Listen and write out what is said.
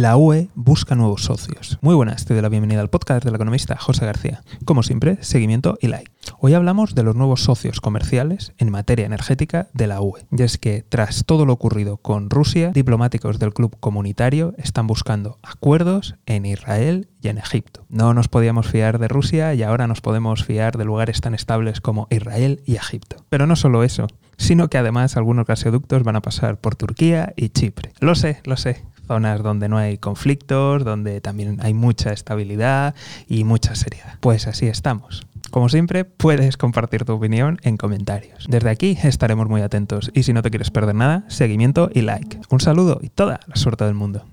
La UE busca nuevos socios. Muy buenas, te doy la bienvenida al podcast del economista José García. Como siempre, seguimiento y like. Hoy hablamos de los nuevos socios comerciales en materia energética de la UE. Y es que tras todo lo ocurrido con Rusia, diplomáticos del club comunitario están buscando acuerdos en Israel y en Egipto. No nos podíamos fiar de Rusia y ahora nos podemos fiar de lugares tan estables como Israel y Egipto. Pero no solo eso, sino que además algunos gasoductos van a pasar por Turquía y Chipre. Lo sé, lo sé, zonas donde no hay conflictos, donde también hay mucha estabilidad y mucha seriedad. Pues así estamos. Como siempre, puedes compartir tu opinión en comentarios. Desde aquí estaremos muy atentos y si no te quieres perder nada, seguimiento y like. Un saludo y toda la suerte del mundo.